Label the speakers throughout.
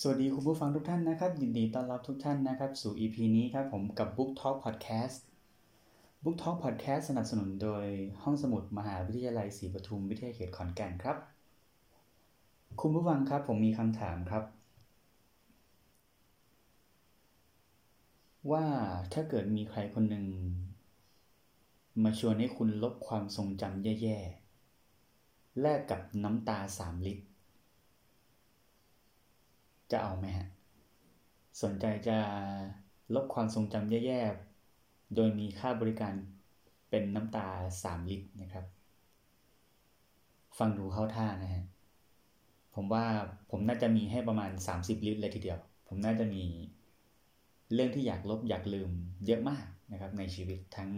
Speaker 1: สวัสดีคุณผู้ฟังทุกท่านนะครับ ยินดีต้อนรับทุกท่านนะครับ สู่ EP นี้ครับผมกับ Book Talk Podcast Book Talk Podcast สนับสนุนโดยห้องสมุดมหาวิทยาลัยศรีปทุมวิทยาเขตขอนแก่นครับ คุณผู้ฟังครับผมมีคำถามครับ ว่าถ้าเกิดมีใครคนหนึ่งมาชวนให้คุณลบความทรงจำแย่ๆ แลกกับน้ำตาสามลิตร จะเอาไหมฮะ สนใจจะลบความทรงจำแย่ๆ โดยมีค่าบริการเป็นน้ำตาสามลิตรนะครับ ฟังดูเข้าท่านะฮะ ผมว่าผมน่าจะมีให้ประมาณ 30 ลิตรเลยทีเดียว ผมน่าจะมีเรื่องที่อยากลบอยากลืมเยอะมากนะครับ ในชีวิตทั้ง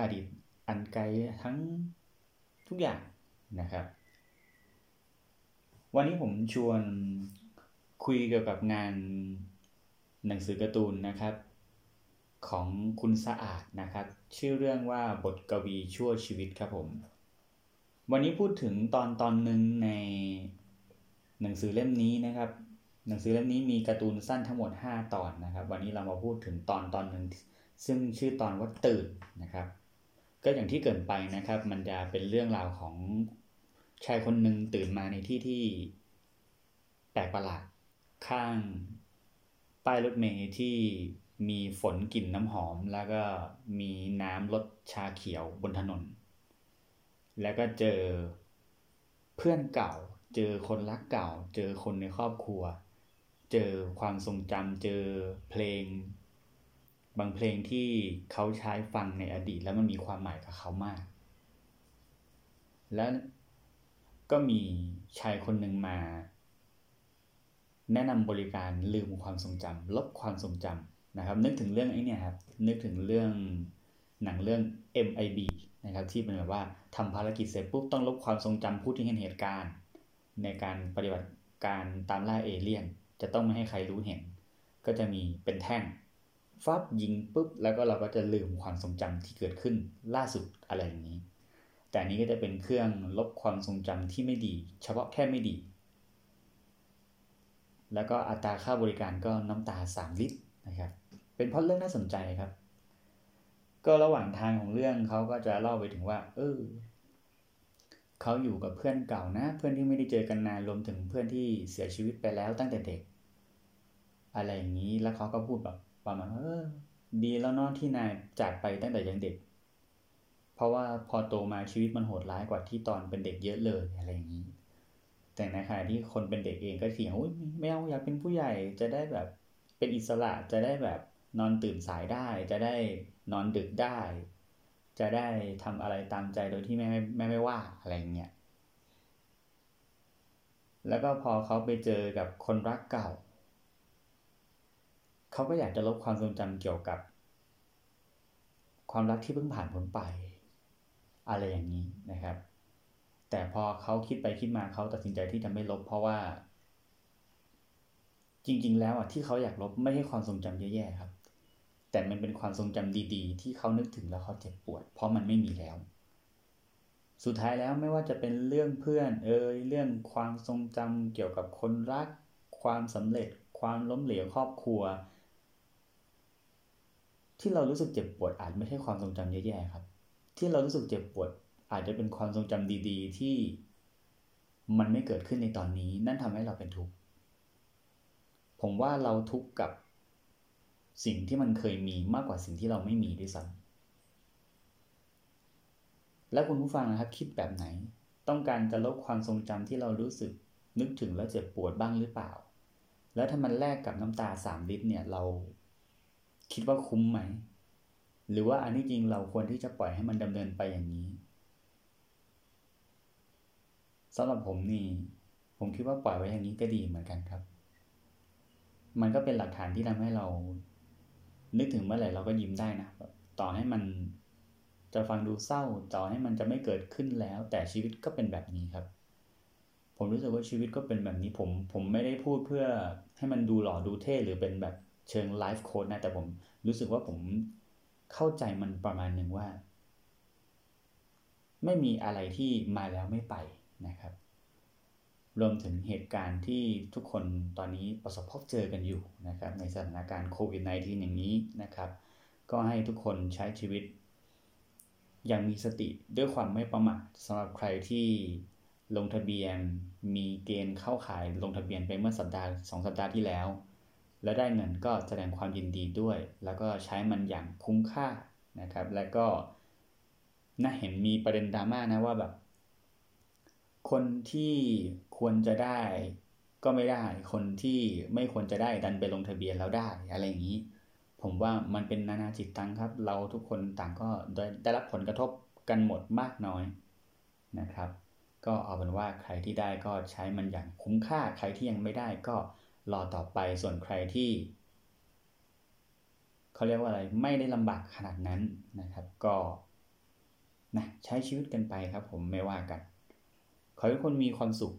Speaker 1: อดีตอันไกลทั้งทุกอย่างนะครับ วันนี้ผมชวนคุยเกี่ยวกับงานหนังสือการ์ตูนนะครับ ของคุณสะอาดนะครับ ชื่อเรื่องว่าบทกวีชั่วชีวิตครับผม วันนี้พูดถึงตอนตอนหนึ่งในหนังสือเล่มนี้นะครับ หนังสือเล่มนี้มีการ์ตูนสั้นทั้งหมด 5 ตอนนะครับ วันนี้เรามาพูดถึงตอนตอนหนึ่งซึ่งชื่อตอนว่าตื่นนะครับ ก็อย่างที่เกินไปนะครับ มันจะเป็นเรื่องราวของ ชายคนหนึ่งตื่นมาในที่ที่แปลกประหลาด ข้างป้ายรถเมล์ที่มีฝนกลิ่นน้ำหอม แล้วก็มีน้ำรสชาเขียวบนถนน แล้วก็เจอเพื่อนเก่า เจอคนรักเก่า เจอคนในครอบครัว เจอความทรงจำเจอเพลง บางเพลงที่เขาใช้ฟังในอดีต แล้วมันมีความหมายกับเขามาก และ ก็มีชายคนหนึ่งมา แนะนำบริการลืมความทรงจำลบความทรงจำนะครับ นึกถึงเรื่องไอ้นี่ครับนึกถึงเรื่องหนังเรื่อง MIB นะครับที่เป็นแบบว่าทำภารกิจเสร็จปุ๊บต้องลบความทรงจำผู้ที่เห็นเหตุการณ์ ในการปฏิบัติการตามล่าเอเลี่ยน จะต้องไม่ให้ใครรู้เห็น ก็จะมีเป็นแท่งฟับยิงปุ๊บแล้วก็เราก็จะลืมความทรงจำที่เกิดขึ้นล่าสุดอะไรอย่างนี้ แต่นี้ก็จะเป็นเครื่องลบความทรงจำที่ไม่ดี เฉพาะแค่ไม่ดี แล้วก็อัตราค่าบริการก็น้ำตา 3 ลิตรนะครับ เป็นเพราะเรื่องน่าสนใจครับ ก็ระหว่างทางของเรื่องเขาก็จะเล่าไปถึงว่า เออเขาอยู่กับเพื่อนเก่านะ เพื่อนที่ไม่ได้เจอกันนานรวมถึงเพื่อนที่เสียชีวิตไปแล้วตั้งแต่เด็ก อะไรอย่างนี้แล้วเขาก็พูดแบบประมาณว่าเออดีแล้วนาะที่นายจากไปตั้งแต่ยังเด็ก เพราะว่าพอโตมาชีวิตมันโหดร้ายกว่าที่ตอนเป็นเด็กเยอะเลยอะไรอย่างนี้ แต่ในขณะที่คนเป็นเด็กเองก็เถียงไม่เอาอยากเป็นผู้ใหญ่จะได้แบบเป็นอิสระจะได้แบบนอนตื่นสายได้ จะได้นอนดึกได้ จะได้ทำอะไรตามใจโดยที่แม่ไม่แม่ไม่ว่าอะไรเงี้ยแล้วก็พอเขาไปเจอกับคนรักเก่า เขาก็อยากจะลบความทรงจำเกี่ยวกับ ความรักที่เพิ่งผ่านพ้นไป อะไรอย่างนี้นะครับ แต่พอเขาคิดไปคิดมาเขาตัดสินใจที่จะไม่ลบ เพราะว่า จริง ๆ แล้วอะที่เขาอยากลบไม่ใช่ความทรงจำแย่ๆครับ แต่มันเป็นความทรงจำดี ๆ ที่เขานึกถึงแล้วเขาเจ็บปวด เพราะมันไม่มีแล้ว สุดท้ายแล้วไม่ว่าจะเป็นเรื่องเพื่อน เอ่ยเรื่องความทรงจำเกี่ยวกับคนรัก ความสำเร็จ ความล้มเหลวครอบครัวที่เรารู้สึกเจ็บปวดอาจไม่ใช่ความทรงจำแย่ๆครับ ที่เรารู้สึกเจ็บปวด อาจจะเป็นความทรงจำดีๆ ที่มันไม่เกิดขึ้นในตอนนี้ นั่นทำให้เราเป็นทุกข์ผมว่าเราทุกข์กับสิ่งที่มันเคยมีมากกว่าสิ่งที่เราไม่มีด้วยซ้ำแล้วคุณผู้ฟังนะครับ คิดแบบไหน ต้องการจะลบความทรงจำที่เรารู้สึก นึกถึงแล้วเจ็บปวดบ้างหรือเปล่า แล้วถ้ามันแลกกับน้ำตาสามลิตรเนี่ยเราคิดว่าคุ้มไหม หรือว่าอันที่จริงเราควรที่จะปล่อยให้มันดำเนินไปอย่างนี้สำหรับผมนี่ ผมคิดว่าปล่อยไว้อย่างนี้ก็ดีเหมือนกันครับ มันก็เป็นหลักฐานที่ทำให้เรา นึกถึงเมื่อไหร่เราก็ยิ้มได้นะต่อให้มันจะฟังดูเศร้าต่อให้มันจะไม่เกิดขึ้นแล้ว แต่ชีวิตก็เป็นแบบนี้ครับ ผมรู้สึกว่าชีวิตก็เป็นแบบนี้ผม ผมไม่ได้พูดเพื่อให้มันดูหล่อดูเท่หรือเป็นแบบเชิงไลฟ์โค้ดนะแต่ผมรู้สึกว่าผม เข้าใจมันประมาณหนึ่งว่า ไม่มีอะไรที่มาแล้วไม่ไปนะครับ รวมถึงเหตุการณ์ที่ทุกคนตอนนี้ประสบพบเจอกันอยู่นะครับ ในสถานการณ์โควิด -19 อย่างนี้นะครับ ก็ให้ทุกคนใช้ชีวิต อย่างมีสติด้วยความไม่ประมาทสำหรับใครที่ลงทะเบียนมีเกณฑ์เข้าขายลงทะเบียนไปเมื่อสัปดาห์สองสัปดาห์ที่แล้ว แล้วได้เงินก็แสดงความยินดีด้วย แล้วก็ใช้มันอย่างคุ้มค่านะครับ และก็น่าเห็นมีประเด็นดราม่านะว่าแบบ คนที่ควรจะได้ก็ไม่ได้ คนที่ไม่ควรจะได้ดันไปลงทะเบียนแล้วได้อะไรอย่างนี้ ผมว่ามันเป็นนานาจิตตังครับ เราทุกคนต่างก็ได้รับผลกระทบกันหมดมากน้อยนะครับ ก็เอาเป็นว่าใครที่ได้ก็ใช้มันอย่างคุ้มค่า ใครที่ยังไม่ได้ก็ รอต่อไปส่วนใครที่เขาเรียกว่าอะไรไม่ได้ลำบากขนาดนั้นนะครับ ก็นะใช้ชีวิตกันไปครับ ผมไม่ว่ากัน ขอให้คนมีความสุข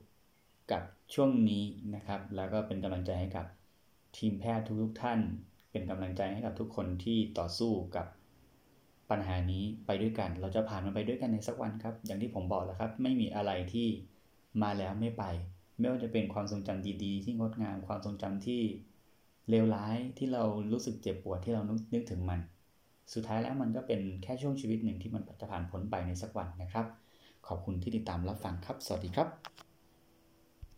Speaker 1: กับช่วงนี้นะครับ แล้วก็เป็นกำลังใจให้กับทีมแพทย์ทุกๆท่าน เป็นกำลังใจให้กับทุกคนที่ต่อสู้กับปัญหานี้ไปด้วยกัน เราจะผ่านมันไปด้วยกันในสักวันครับ อย่างที่ผมบอกแล้วครับ ไม่มีอะไรที่มาแล้วไม่ไป ไม่ว่าจะเป็นความทรงจำดีๆ ที่งดงามความทรงจำที่เลวร้ายที่เรารู้สึกเจ็บปวดที่เรานึกถึงมัน สุดท้ายแล้วมันก็เป็นแค่ช่วงชีวิตหนึ่งที่มันจะผ่านพ้นไปในสักวันนะครับ ขอบคุณที่ติดตามรับฟังครับ สวัสดีครับ